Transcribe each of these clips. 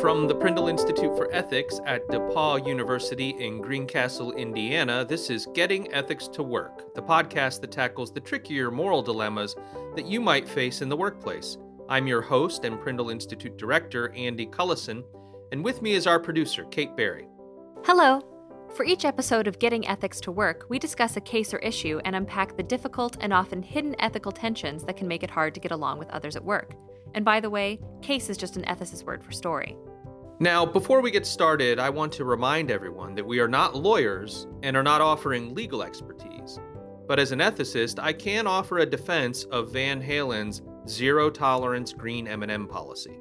From the Prindle Institute for Ethics at DePauw University in Greencastle, Indiana, this is Getting Ethics to Work, the podcast that tackles the trickier moral dilemmas that you might face in the workplace. I'm your host and Prindle Institute Director, Andy Cullison, and with me is our producer, Kate Barry. Hello. For each episode of Getting Ethics to Work, we discuss a case or issue and unpack the difficult and often hidden ethical tensions that can make it hard to get along with others at work. And by the way, case is just an ethicist word for story. Now, before we get started, I want to remind everyone that we are not lawyers and are not offering legal expertise. But as an ethicist, I can offer a defense of Van Halen's zero tolerance green M&M policy.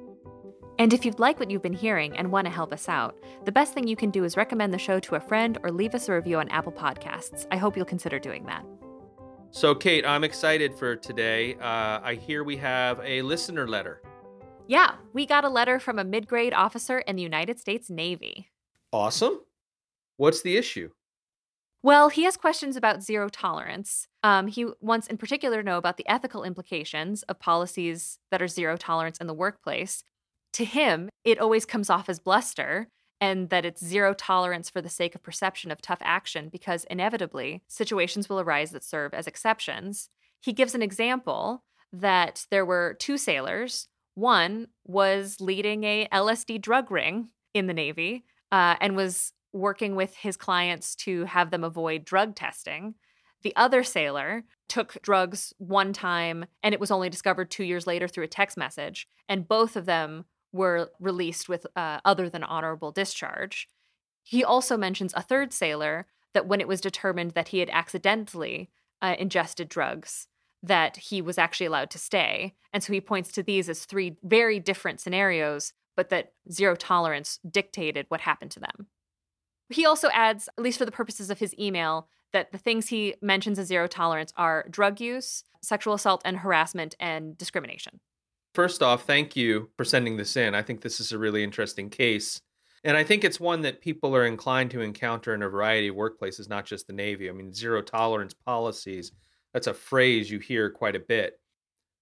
And if you'd like what you've been hearing and want to help us out, the best thing you can do is recommend the show to a friend or leave us a review on Apple Podcasts. I hope you'll consider doing that. So, Kate, I'm excited for today. Uh, I hear we have a listener letter. Yeah, we got a letter from a mid grade officer in the United States Navy. Awesome. What's the issue? Well, he has questions about zero tolerance. Um, he wants, in particular, to know about the ethical implications of policies that are zero tolerance in the workplace. To him, it always comes off as bluster and that it's zero tolerance for the sake of perception of tough action because inevitably situations will arise that serve as exceptions. He gives an example that there were two sailors one was leading a LSD drug ring in the Navy uh, and was working with his clients to have them avoid drug testing. The other sailor took drugs one time and it was only discovered two years later through a text message. And both of them were released with uh, other than honorable discharge. He also mentions a third sailor that when it was determined that he had accidentally uh, ingested drugs, that he was actually allowed to stay. And so he points to these as three very different scenarios, but that zero tolerance dictated what happened to them. He also adds, at least for the purposes of his email, that the things he mentions as zero tolerance are drug use, sexual assault and harassment, and discrimination. First off, thank you for sending this in. I think this is a really interesting case. And I think it's one that people are inclined to encounter in a variety of workplaces, not just the Navy. I mean, zero tolerance policies that's a phrase you hear quite a bit.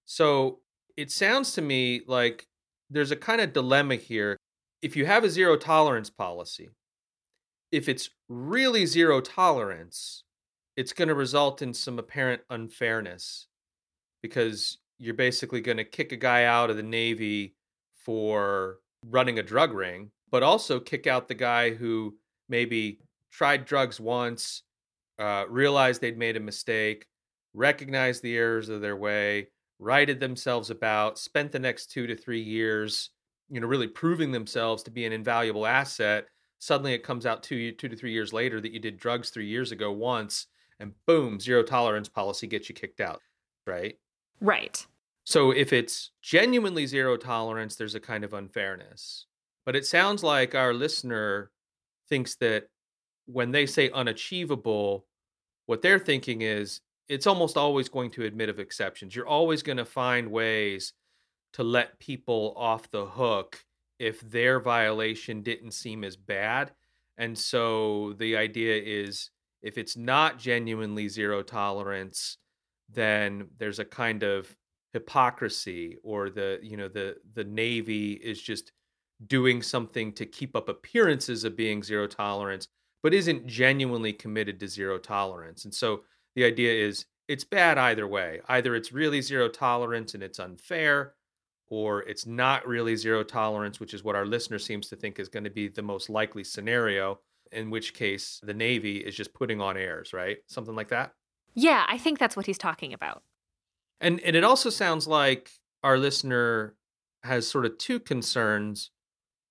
So it sounds to me like there's a kind of dilemma here. If you have a zero tolerance policy, if it's really zero tolerance, it's going to result in some apparent unfairness because you're basically going to kick a guy out of the Navy for running a drug ring, but also kick out the guy who maybe tried drugs once, uh, realized they'd made a mistake, recognized the errors of their way, righted themselves about, spent the next two to three years, you know, really proving themselves to be an invaluable asset. Suddenly it comes out two, two to three years later that you did drugs three years ago once, and boom, zero tolerance policy gets you kicked out, right? Right. So if it's genuinely zero tolerance, there's a kind of unfairness. But it sounds like our listener thinks that when they say unachievable, what they're thinking is it's almost always going to admit of exceptions. You're always going to find ways to let people off the hook if their violation didn't seem as bad. And so the idea is if it's not genuinely zero tolerance, then there's a kind of hypocrisy or the you know the the navy is just doing something to keep up appearances of being zero tolerance but isn't genuinely committed to zero tolerance and so the idea is it's bad either way. Either it's really zero tolerance and it's unfair, or it's not really zero tolerance, which is what our listener seems to think is going to be the most likely scenario, in which case the Navy is just putting on airs, right? Something like that? Yeah, I think that's what he's talking about. And and it also sounds like our listener has sort of two concerns.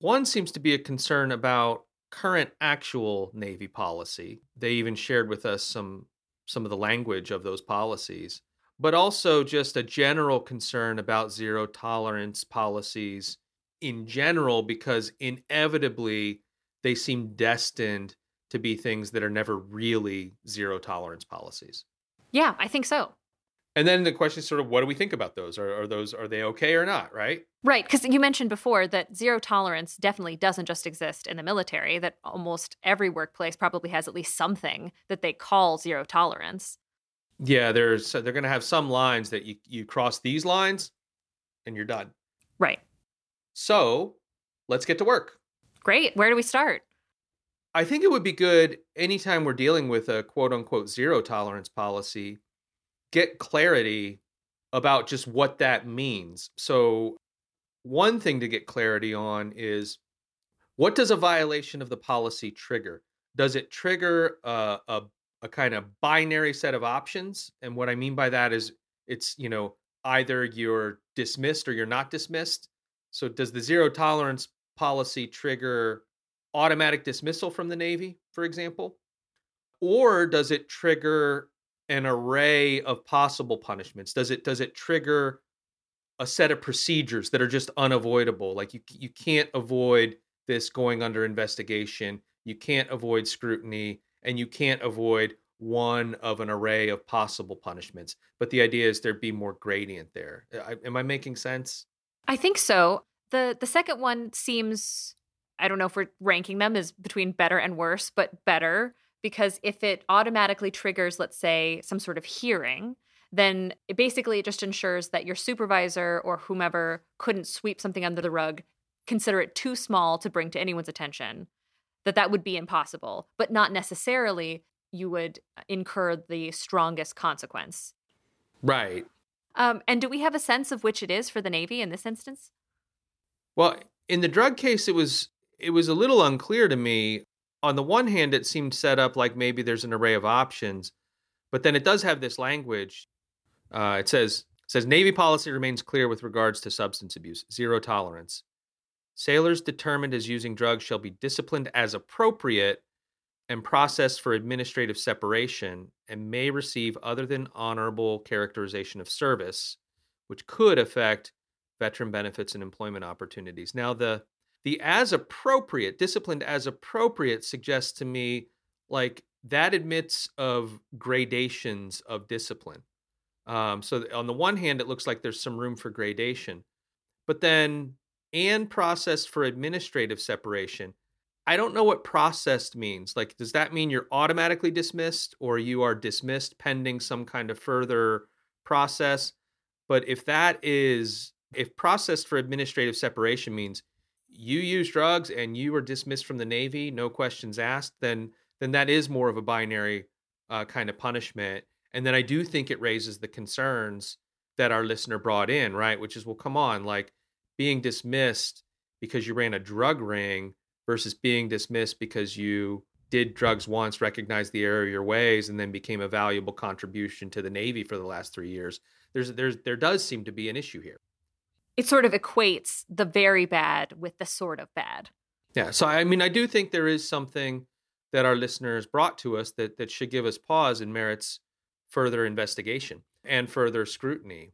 One seems to be a concern about current actual Navy policy. They even shared with us some some of the language of those policies, but also just a general concern about zero tolerance policies in general, because inevitably they seem destined to be things that are never really zero tolerance policies. Yeah, I think so. And then the question is sort of what do we think about those? Are, are those are they okay or not? Right? Right, because you mentioned before that zero tolerance definitely doesn't just exist in the military. That almost every workplace probably has at least something that they call zero tolerance. Yeah, there's they're going to have some lines that you you cross these lines, and you're done. Right. So let's get to work. Great. Where do we start? I think it would be good anytime we're dealing with a quote unquote zero tolerance policy, get clarity about just what that means. So, one thing to get clarity on is what does a violation of the policy trigger? Does it trigger a, a, a kind of binary set of options? And what I mean by that is it's, you know, either you're dismissed or you're not dismissed. So, does the zero tolerance policy trigger automatic dismissal from the Navy, for example? Or does it trigger an array of possible punishments? Does it does it trigger a set of procedures that are just unavoidable? Like you you can't avoid this going under investigation, you can't avoid scrutiny, and you can't avoid one of an array of possible punishments. But the idea is there'd be more gradient there. Uh, I, am I making sense? I think so. the The second one seems I don't know if we're ranking them as between better and worse, but better because if it automatically triggers, let's say, some sort of hearing, then it basically it just ensures that your supervisor or whomever couldn't sweep something under the rug, consider it too small to bring to anyone's attention, that that would be impossible, but not necessarily you would incur the strongest consequence. Right. Um, and do we have a sense of which it is for the Navy in this instance? Well, in the drug case, it was it was a little unclear to me. On the one hand, it seemed set up like maybe there's an array of options, but then it does have this language. Uh, it says says Navy policy remains clear with regards to substance abuse, zero tolerance. Sailors determined as using drugs shall be disciplined as appropriate and processed for administrative separation and may receive other than honorable characterization of service, which could affect veteran benefits and employment opportunities. Now, the the as appropriate, disciplined as appropriate suggests to me like that admits of gradations of discipline. Um, so on the one hand, it looks like there's some room for gradation, but then and process for administrative separation. I don't know what processed means. Like, does that mean you're automatically dismissed or you are dismissed pending some kind of further process? But if that is, if processed for administrative separation means you use drugs and you were dismissed from the Navy, no questions asked, then then that is more of a binary uh, kind of punishment. And then I do think it raises the concerns that our listener brought in, right? Which is, well, come on, like being dismissed because you ran a drug ring versus being dismissed because you did drugs once, recognized the error of your ways, and then became a valuable contribution to the Navy for the last three years. There's there's there does seem to be an issue here it sort of equates the very bad with the sort of bad. Yeah. So I mean, I do think there is something that our listeners brought to us that that should give us pause and merits further investigation and further scrutiny.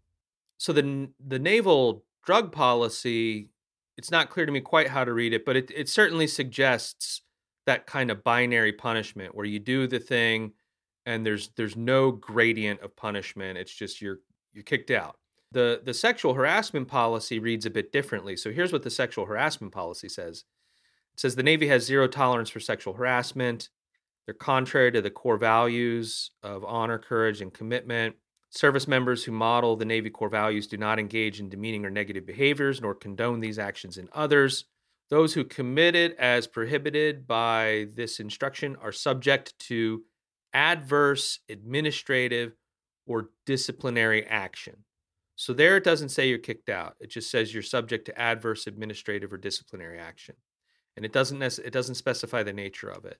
So the the naval drug policy, it's not clear to me quite how to read it, but it it certainly suggests that kind of binary punishment where you do the thing and there's there's no gradient of punishment. It's just you're you're kicked out. The, the sexual harassment policy reads a bit differently. So here's what the sexual harassment policy says it says the Navy has zero tolerance for sexual harassment. They're contrary to the core values of honor, courage, and commitment. Service members who model the Navy core values do not engage in demeaning or negative behaviors nor condone these actions in others. Those who commit it as prohibited by this instruction are subject to adverse administrative or disciplinary action. So there it doesn't say you're kicked out. It just says you're subject to adverse administrative or disciplinary action. And it doesn't it doesn't specify the nature of it.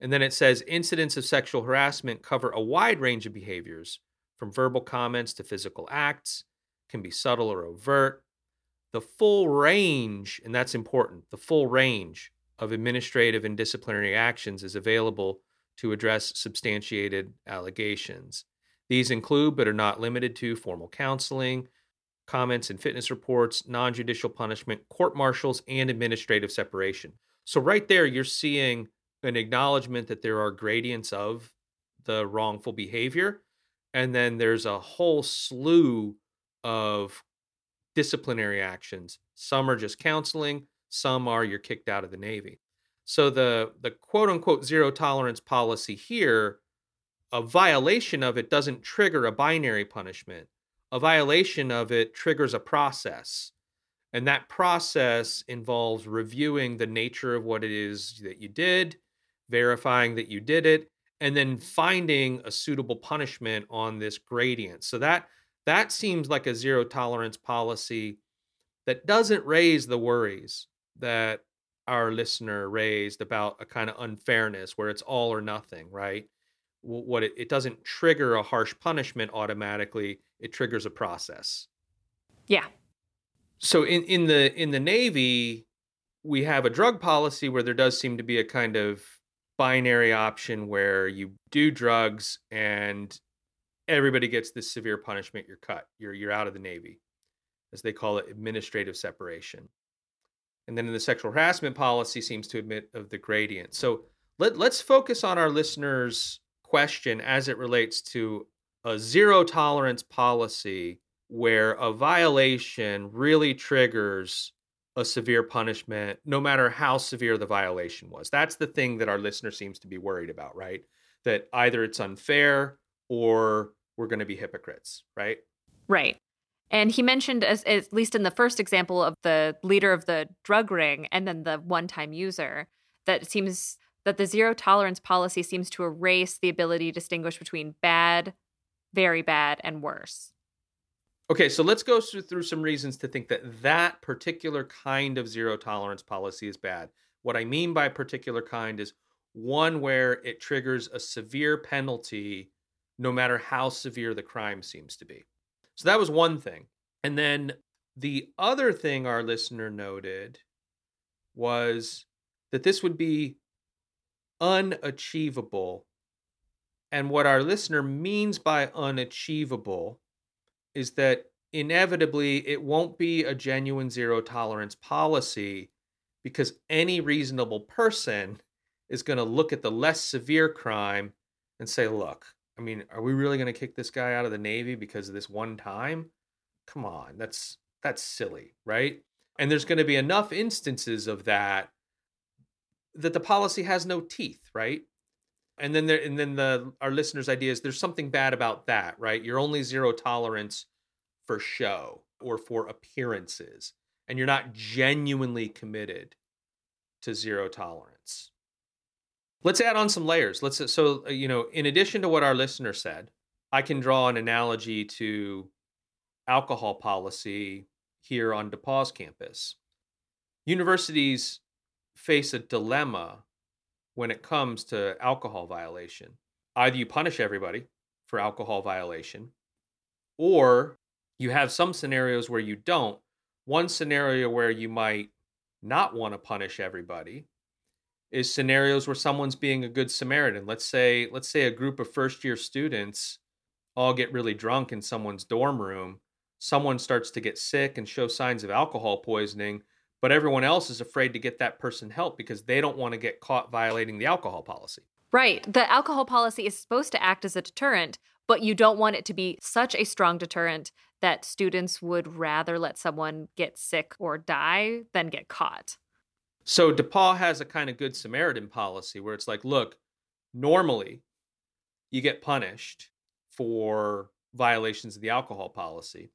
And then it says incidents of sexual harassment cover a wide range of behaviors from verbal comments to physical acts, can be subtle or overt. The full range, and that's important, the full range of administrative and disciplinary actions is available to address substantiated allegations. These include, but are not limited to, formal counseling, comments and fitness reports, non judicial punishment, court martials, and administrative separation. So, right there, you're seeing an acknowledgement that there are gradients of the wrongful behavior. And then there's a whole slew of disciplinary actions. Some are just counseling, some are you're kicked out of the Navy. So, the, the quote unquote zero tolerance policy here a violation of it doesn't trigger a binary punishment. A violation of it triggers a process. And that process involves reviewing the nature of what it is that you did, verifying that you did it, and then finding a suitable punishment on this gradient. So that that seems like a zero tolerance policy that doesn't raise the worries that our listener raised about a kind of unfairness where it's all or nothing, right? What it, it doesn't trigger a harsh punishment automatically, it triggers a process. Yeah. So in, in the in the Navy, we have a drug policy where there does seem to be a kind of binary option where you do drugs and everybody gets this severe punishment, you're cut. You're you're out of the Navy. As they call it, administrative separation. And then in the sexual harassment policy seems to admit of the gradient. So let, let's focus on our listeners' question as it relates to a zero tolerance policy where a violation really triggers a severe punishment, no matter how severe the violation was. That's the thing that our listener seems to be worried about, right? That either it's unfair or we're going to be hypocrites, right? Right. And he mentioned, as, at least in the first example of the leader of the drug ring and then the one time user, that seems that the zero tolerance policy seems to erase the ability to distinguish between bad, very bad, and worse. Okay, so let's go through some reasons to think that that particular kind of zero tolerance policy is bad. What I mean by particular kind is one where it triggers a severe penalty no matter how severe the crime seems to be. So that was one thing. And then the other thing our listener noted was that this would be unachievable. And what our listener means by unachievable is that inevitably it won't be a genuine zero tolerance policy because any reasonable person is going to look at the less severe crime and say, look, I mean, are we really going to kick this guy out of the Navy because of this one time? Come on, that's that's silly, right? And there's going to be enough instances of that that the policy has no teeth, right? And then there and then the our listeners' idea is there's something bad about that, right? You're only zero tolerance for show or for appearances, and you're not genuinely committed to zero tolerance let's add on some layers. Let's so you know, in addition to what our listener said, I can draw an analogy to alcohol policy here on DePauw's campus. Universities face a dilemma when it comes to alcohol violation. Either you punish everybody for alcohol violation, or you have some scenarios where you don't. One scenario where you might not want to punish everybody is scenarios where someone's being a good Samaritan. Let's say let's say a group of first year students all get really drunk in someone's dorm room. Someone starts to get sick and show signs of alcohol poisoning, but everyone else is afraid to get that person help because they don't want to get caught violating the alcohol policy. Right. The alcohol policy is supposed to act as a deterrent, but you don't want it to be such a strong deterrent that students would rather let someone get sick or die than get caught. So DePauw has a kind of good Samaritan policy where it's like, look, normally you get punished for violations of the alcohol policy.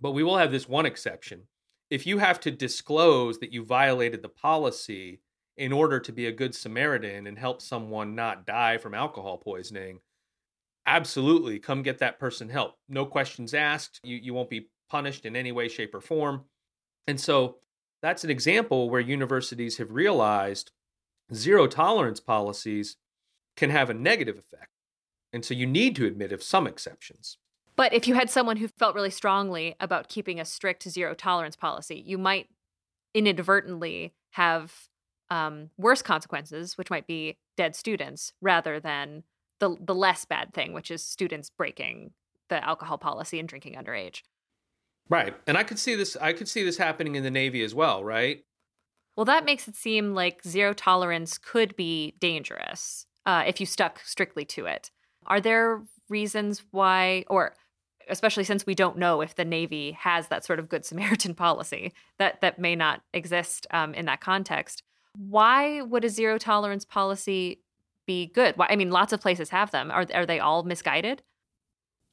But we will have this one exception. If you have to disclose that you violated the policy in order to be a good Samaritan and help someone not die from alcohol poisoning, absolutely come get that person help. No questions asked. You, you won't be punished in any way, shape, or form. And so that's an example where universities have realized zero tolerance policies can have a negative effect. And so you need to admit of some exceptions. But if you had someone who felt really strongly about keeping a strict zero tolerance policy, you might inadvertently have um, worse consequences, which might be dead students, rather than the the less bad thing, which is students breaking the alcohol policy and drinking underage. Right. And I could see this I could see this happening in the Navy as well, right? Well, that makes it seem like zero tolerance could be dangerous uh, if you stuck strictly to it. Are there reasons why, or especially since we don't know if the Navy has that sort of Good Samaritan policy that that may not exist um, in that context? Why would a zero tolerance policy be good? Why, I mean, lots of places have them. Are are they all misguided?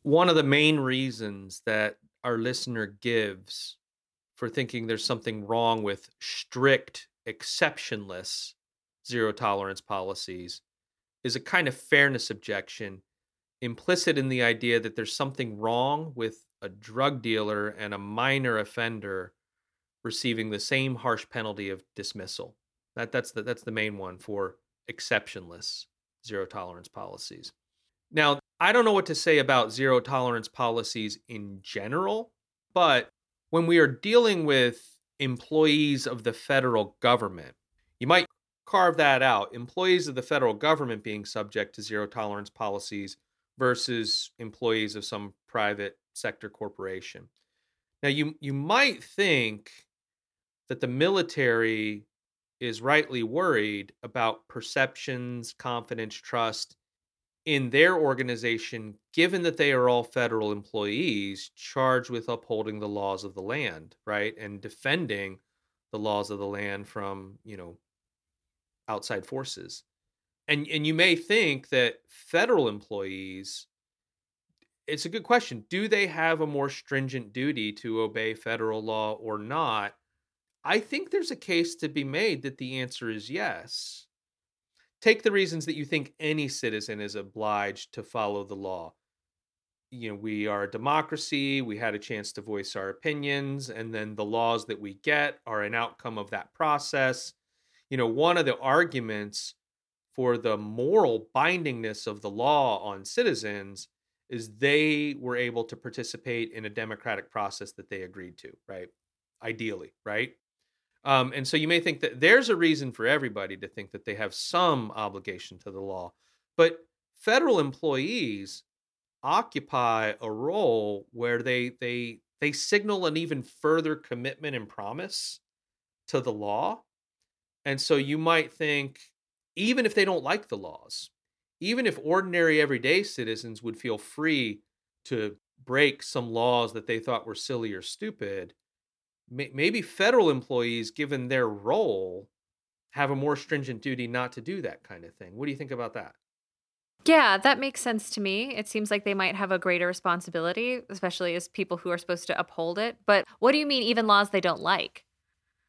One of the main reasons that our listener gives for thinking there's something wrong with strict, exceptionless zero tolerance policies is a kind of fairness objection implicit in the idea that there's something wrong with a drug dealer and a minor offender receiving the same harsh penalty of dismissal. That that's the that's the main one for exceptionless zero tolerance policies. Now, I don't know what to say about zero tolerance policies in general, but when we are dealing with employees of the federal government, you might carve that out. Employees of the federal government being subject to zero tolerance policies versus employees of some private sector corporation. Now you you might think that the military is rightly worried about perceptions, confidence, trust in their organization, given that they are all federal employees charged with upholding the laws of the land, right? And defending the laws of the land from, you know, outside forces. And and you may think that federal employees it's a good question. Do they have a more stringent duty to obey federal law or not? I think there's a case to be made that the answer is yes. Take the reasons that you think any citizen is obliged to follow the law. You know, we are a democracy, we had a chance to voice our opinions, and then the laws that we get are an outcome of that process. You know, one of the arguments for the moral bindingness of the law on citizens is they were able to participate in a democratic process that they agreed to, right? Ideally, right? Um, and so you may think that there's a reason for everybody to think that they have some obligation to the law. But federal employees occupy a role where they they they signal an even further commitment and promise to the law. And so you might think even if they don't like the laws, even if ordinary everyday citizens would feel free to break some laws that they thought were silly or stupid, maybe federal employees, given their role, have a more stringent duty not to do that kind of thing. What do you think about that? Yeah, that makes sense to me. It seems like they might have a greater responsibility, especially as people who are supposed to uphold it. But what do you mean, even laws they don't like?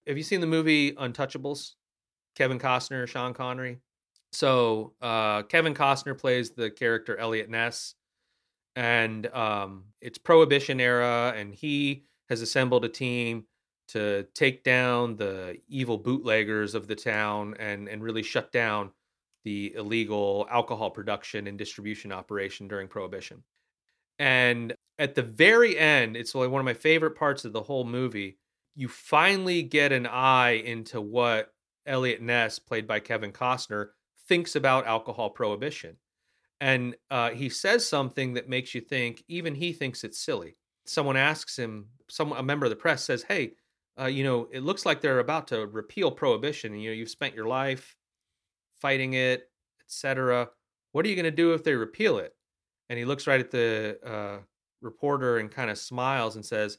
Have you seen the movie Untouchables? Kevin Costner, Sean Connery. So uh, Kevin Costner plays the character Eliot Ness, and um, it's Prohibition era, and he has assembled a team to take down the evil bootleggers of the town and and really shut down the illegal alcohol production and distribution operation during prohibition. And at the very end, it's like one of my favorite parts of the whole movie. You finally get an eye into what Eliot Ness, played by Kevin Costner, thinks about alcohol prohibition. And uh, he says something that makes you think, even he thinks it's silly. Someone asks him, some a member of the press says, "Hey, uh, you know, it looks like they're about to repeal prohibition. You know, you've spent your life fighting it, etc. What are you going to do if they repeal it?" And he looks right at the uh, reporter and kind of smiles and says,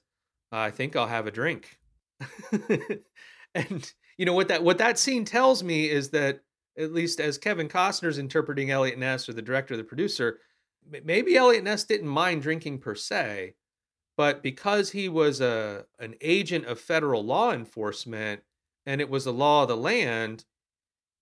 "I think I'll have a drink." and you know what that what that scene tells me is that at least as Kevin Costner's interpreting Eliot Ness or the director, or the producer, maybe Eliot Ness didn't mind drinking per se, but because he was a an agent of federal law enforcement and it was the law of the land,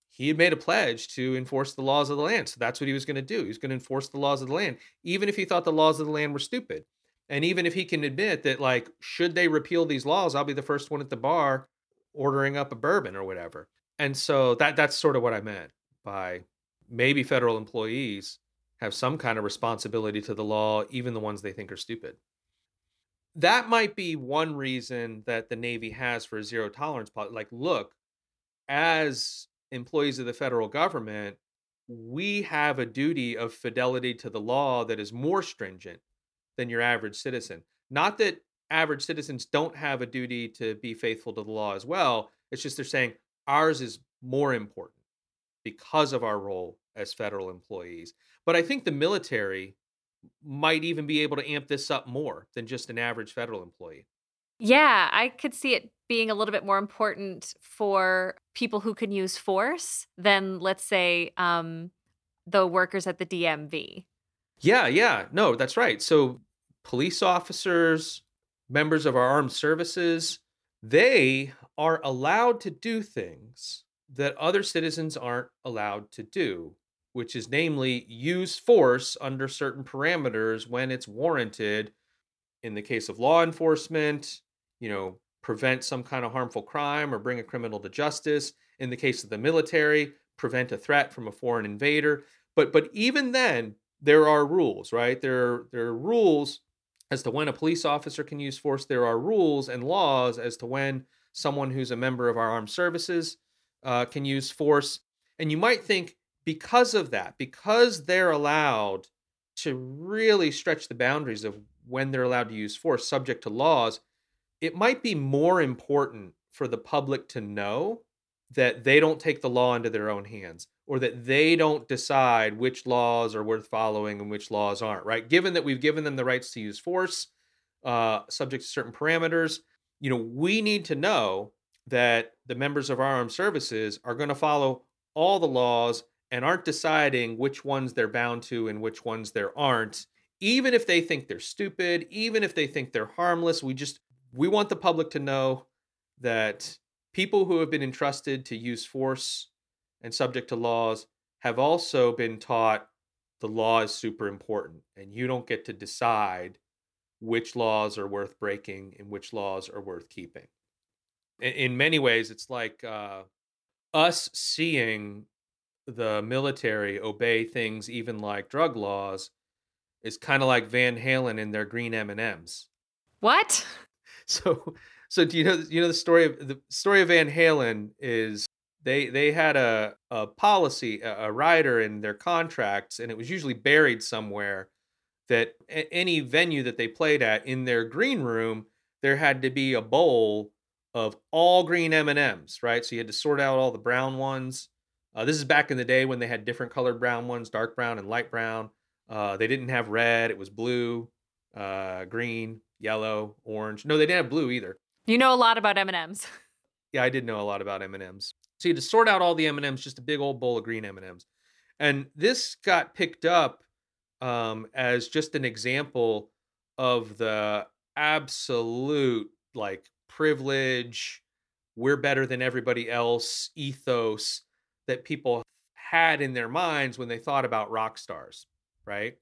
he had made a pledge to enforce the laws of the land. So that's what he was going to do. He was going to enforce the laws of the land, even if he thought the laws of the land were stupid. And even if he can admit that, like, should they repeal these laws, I'll be the first one at the bar ordering up a bourbon or whatever. And so that that's sort of what I meant by maybe federal employees have some kind of responsibility to the law, even the ones they think are stupid. That might be one reason that the Navy has for a zero tolerance policy. Like, look, as employees of the federal government, we have a duty of fidelity to the law that is more stringent than your average citizen. Not that average citizens don't have a duty to be faithful to the law as well. It's just they're saying, ours is more important because of our role as federal employees. But I think the military might even be able to amp this up more than just an average federal employee. Yeah, I could see it being a little bit more important for people who can use force than, let's say, um, the workers at the DMV. Yeah, yeah. No, that's right. So, police officers, members of our armed services, they are allowed to do things that other citizens aren't allowed to do, which is namely use force under certain parameters when it's warranted. In the case of law enforcement, you know, prevent some kind of harmful crime or bring a criminal to justice. In the case of the military, prevent a threat from a foreign invader. But but even then, there are rules, right? There there are rules as to when a police officer can use force. There are rules and laws as to when someone who's a member of our armed services uh, can use force. And you might think because of that, because they're allowed to really stretch the boundaries of when they're allowed to use force subject to laws, it might be more important for the public to know that they don't take the law into their own hands or that they don't decide which laws are worth following and which laws aren't, right? Given that we've given them the rights to use force, uh, subject to certain parameters, you know, we need to know that the members of our armed services are going to follow all the laws and aren't deciding which ones they're bound to and which ones there aren't even if they think they're stupid even if they think they're harmless we just we want the public to know that people who have been entrusted to use force and subject to laws have also been taught the law is super important and you don't get to decide which laws are worth breaking and which laws are worth keeping in many ways, it's like uh, us seeing the military obey things, even like drug laws, is kind of like Van Halen and their green M and M's. What? So, so do you know? You know the story of the story of Van Halen is they they had a a policy, a, a rider in their contracts, and it was usually buried somewhere that any venue that they played at in their green room there had to be a bowl of all green M&Ms, right? So you had to sort out all the brown ones. Uh, this is back in the day when they had different colored brown ones, dark brown and light brown. Uh, they didn't have red; it was blue, uh, green, yellow, orange. No, they didn't have blue either. You know a lot about M&Ms. yeah, I did know a lot about M&Ms. So you had to sort out all the M&Ms, just a big old bowl of green M&Ms. And this got picked up um, as just an example of the absolute like privilege, we're better than everybody else ethos that people had in their minds when they thought about rock stars, right?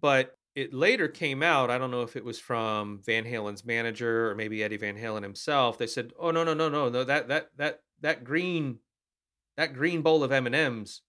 But it later came out, I don't know if it was from Van Halen's manager or maybe Eddie Van Halen himself. They said, "Oh no, no, no, no, no, that that that that green that green bowl of M&Ms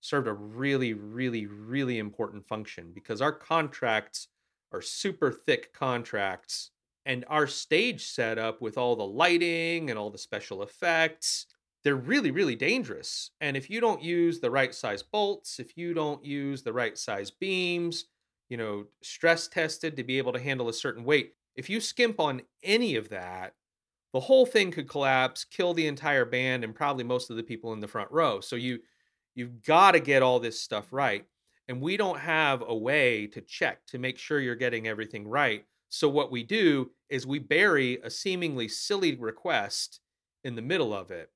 served a really really really important function because our contracts are super thick contracts and our stage setup with all the lighting and all the special effects they're really really dangerous and if you don't use the right size bolts if you don't use the right size beams you know stress tested to be able to handle a certain weight if you skimp on any of that the whole thing could collapse kill the entire band and probably most of the people in the front row so you you've got to get all this stuff right and we don't have a way to check to make sure you're getting everything right so what we do is we bury a seemingly silly request in the middle of it.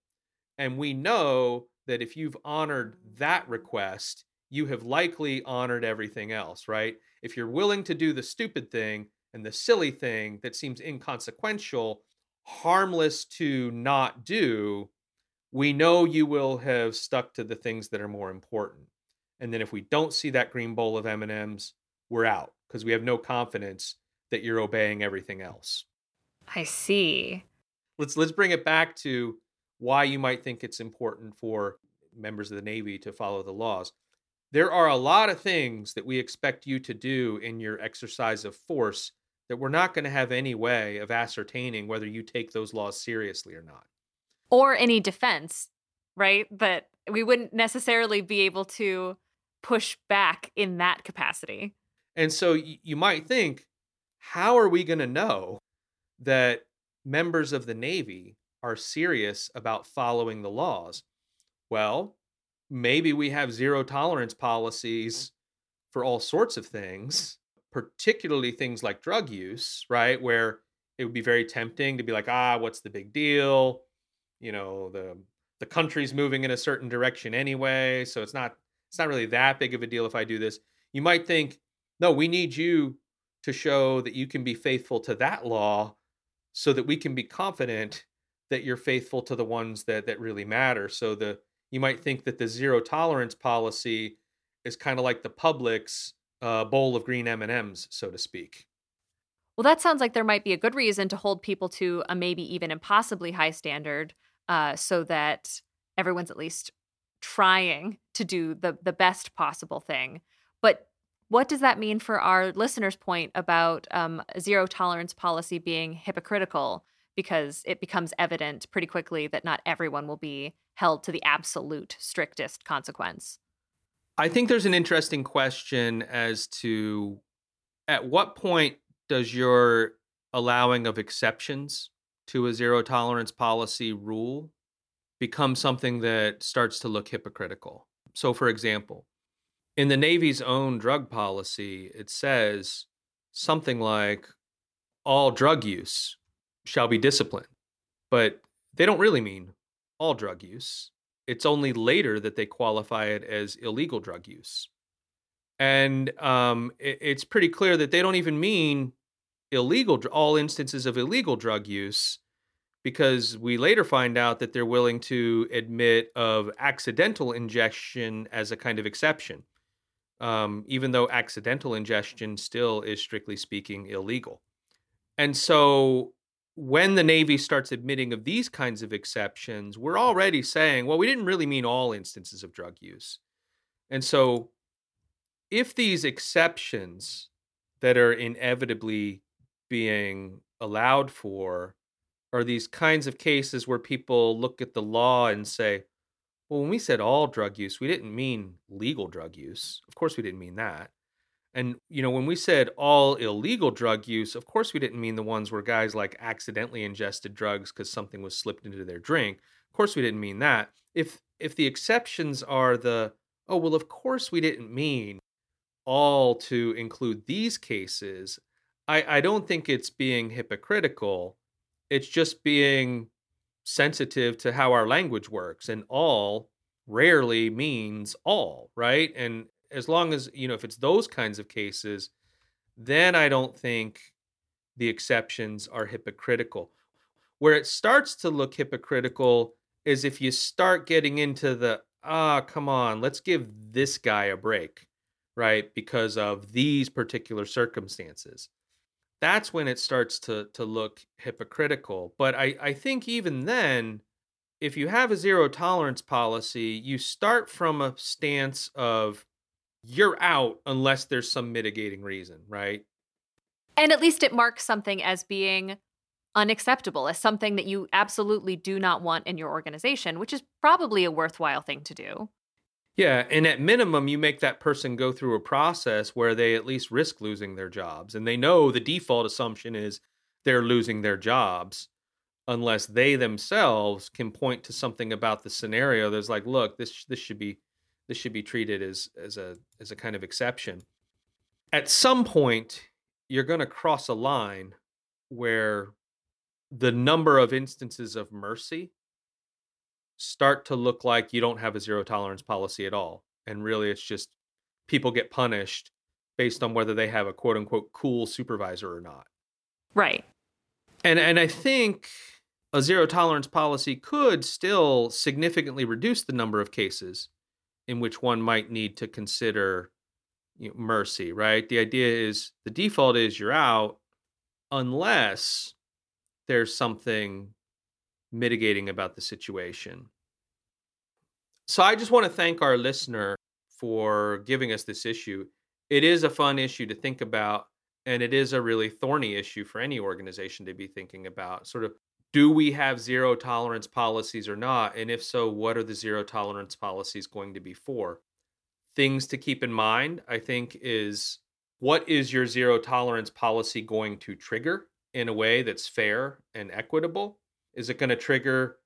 And we know that if you've honored that request, you have likely honored everything else, right? If you're willing to do the stupid thing and the silly thing that seems inconsequential, harmless to not do, we know you will have stuck to the things that are more important. And then if we don't see that green bowl of M&Ms, we're out because we have no confidence that you're obeying everything else. I see. Let's let's bring it back to why you might think it's important for members of the Navy to follow the laws. There are a lot of things that we expect you to do in your exercise of force that we're not going to have any way of ascertaining whether you take those laws seriously or not. Or any defense, right? That we wouldn't necessarily be able to push back in that capacity. And so you might think, how are we going to know that members of the Navy are serious about following the laws? Well, maybe we have zero tolerance policies for all sorts of things, particularly things like drug use, right? Where it would be very tempting to be like, ah, what's the big deal? You know, the the country's moving in a certain direction anyway, so it's not it's not really that big of a deal if I do this. You might think, no, we need you to show that you can be faithful to that law so that we can be confident that you're faithful to the ones that that really matter. So the you might think that the zero tolerance policy is kind of like the public's uh, bowl of green M&Ms, so to speak. Well, that sounds like there might be a good reason to hold people to a maybe even impossibly high standard uh, so that everyone's at least trying to do the, the best possible thing. But what does that mean for our listeners' point about um, zero tolerance policy being hypocritical? Because it becomes evident pretty quickly that not everyone will be held to the absolute strictest consequence. I think there's an interesting question as to at what point does your allowing of exceptions to a zero tolerance policy rule become something that starts to look hypocritical? So, for example, in the Navy's own drug policy, it says something like all drug use shall be disciplined, but they don't really mean all drug use it's only later that they qualify it as illegal drug use. And um, it, it's pretty clear that they don't even mean illegal, all instances of illegal drug use, because we later find out that they're willing to admit of accidental ingestion as a kind of exception, um, even though accidental ingestion still is strictly speaking illegal. And so when the Navy starts admitting of these kinds of exceptions, we're already saying, well, we didn't really mean all instances of drug use. And so, if these exceptions that are inevitably being allowed for are these kinds of cases where people look at the law and say, well, when we said all drug use, we didn't mean legal drug use. Of course, we didn't mean that. And you know, when we said all illegal drug use, of course we didn't mean the ones where guys like accidentally ingested drugs because something was slipped into their drink. Of course we didn't mean that. If if the exceptions are the oh well, of course we didn't mean all to include these cases. I, I don't think it's being hypocritical. It's just being sensitive to how our language works. And all rarely means all, right? And as long as you know if it's those kinds of cases then i don't think the exceptions are hypocritical. Where it starts to look hypocritical is if you start getting into the ah come on let's give this guy a break right because of these particular circumstances. That's when it starts to to look hypocritical. But i i think even then if you have a zero tolerance policy you start from a stance of you're out unless there's some mitigating reason, right? And at least it marks something as being unacceptable, as something that you absolutely do not want in your organization, which is probably a worthwhile thing to do. Yeah, and at minimum, you make that person go through a process where they at least risk losing their jobs. And they know the default assumption is they're losing their jobs unless they themselves can point to something about the scenario that's like, look, this this should be this should be treated as as a as a kind of exception. At some point, you're going to cross a line where the number of instances of mercy start to look like you don't have a zero tolerance policy at all. And really, it's just people get punished based on whether they have a quote unquote cool supervisor or not. Right. And and I think a zero tolerance policy could still significantly reduce the number of cases in which one might need to consider you know, mercy, right? The idea is the default is you're out unless there's something mitigating about the situation. So I just want to thank our listener for giving us this issue. It is a fun issue to think about, and it is a really thorny issue for any organization to be thinking about. Sort of do we have zero tolerance policies or not? And if so, what are the zero tolerance policies going to be for? Things to keep in mind, I think, is what is your zero tolerance policy going to trigger in a way that's fair and equitable? Is it going to trigger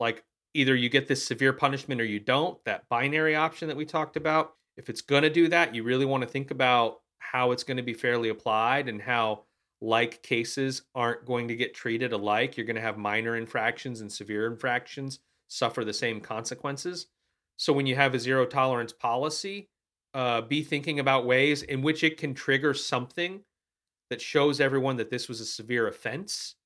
like either you get this severe punishment or you don't, that binary option that we talked about? If it's going to do that, you really want to think about how it's going to be fairly applied and how like cases aren't going to get treated alike. You're going to have minor infractions and severe infractions suffer the same consequences. So when you have a zero tolerance policy, uh, be thinking about ways in which it can trigger something that shows everyone that this was a severe offense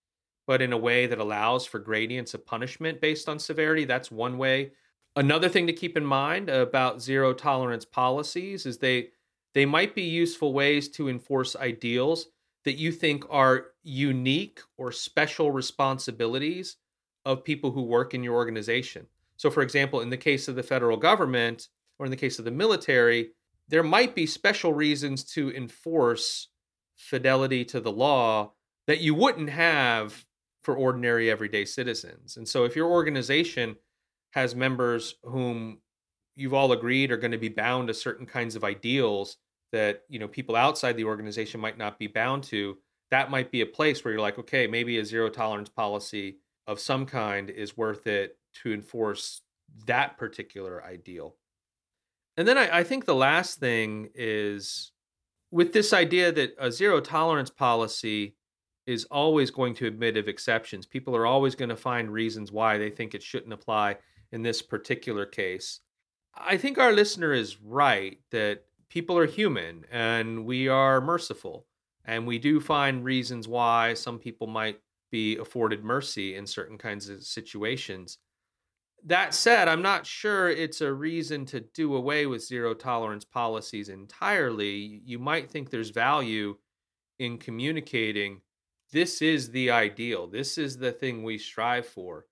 but in a way that allows for gradients of punishment based on severity. That's one way. Another thing to keep in mind about zero tolerance policies is they they might be useful ways to enforce ideals that you think are unique or special responsibilities of people who work in your organization. So, for example, in the case of the federal government or in the case of the military, there might be special reasons to enforce fidelity to the law that you wouldn't have for ordinary everyday citizens. And so, if your organization has members whom you've all agreed are going to be bound to certain kinds of ideals that you know people outside the organization might not be bound to that might be a place where you're like okay maybe a zero tolerance policy of some kind is worth it to enforce that particular ideal. And then I, I think the last thing is with this idea that a zero tolerance policy is always going to admit of exceptions people are always going to find reasons why they think it shouldn't apply in this particular case. I think our listener is right that people are human and we are merciful. And we do find reasons why some people might be afforded mercy in certain kinds of situations. That said, I'm not sure it's a reason to do away with zero tolerance policies entirely. You might think there's value in communicating this is the ideal, this is the thing we strive for.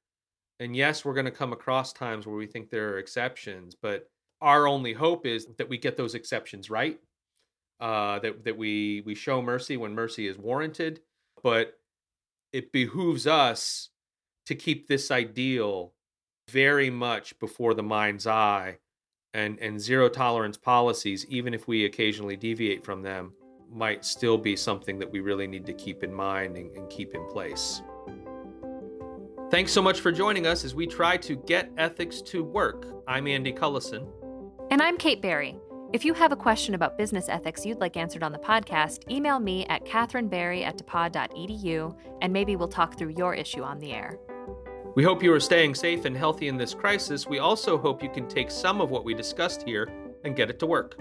And yes, we're going to come across times where we think there are exceptions, but our only hope is that we get those exceptions right, uh, that that we we show mercy when mercy is warranted, but it behooves us to keep this ideal very much before the mind's eye, and and zero tolerance policies, even if we occasionally deviate from them, might still be something that we really need to keep in mind and, and keep in place. Thanks so much for joining us as we try to get ethics to work. I'm Andy Cullison. And I'm Kate Barry. If you have a question about business ethics you'd like answered on the podcast, email me at katherinebarry at depauw.edu and maybe we'll talk through your issue on the air. We hope you are staying safe and healthy in this crisis. We also hope you can take some of what we discussed here and get it to work.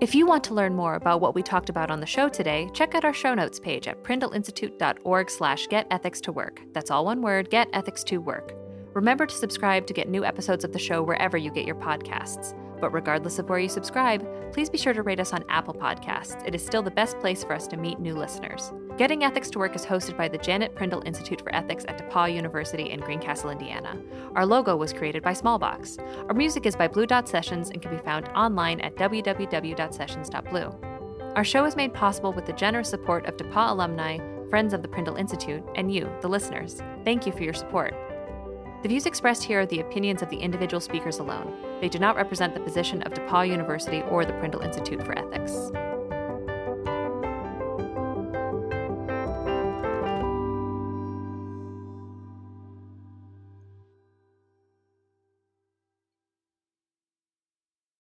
If you want to learn more about what we talked about on the show today, check out our show notes page at prindleinstitute.org slash get ethics to work. That's all one word, get ethics to work. Remember to subscribe to get new episodes of the show wherever you get your podcasts. But regardless of where you subscribe, please be sure to rate us on Apple Podcasts. It is still the best place for us to meet new listeners. Getting Ethics to Work is hosted by the Janet Prindle Institute for Ethics at DePauw University in Greencastle, Indiana. Our logo was created by Smallbox. Our music is by Blue Dot Sessions and can be found online at www.sessions.blue. Our show is made possible with the generous support of DePauw alumni, friends of the Prindle Institute, and you, the listeners. Thank you for your support. The views expressed here are the opinions of the individual speakers alone. They do not represent the position of DePauw University or the Prindle Institute for Ethics.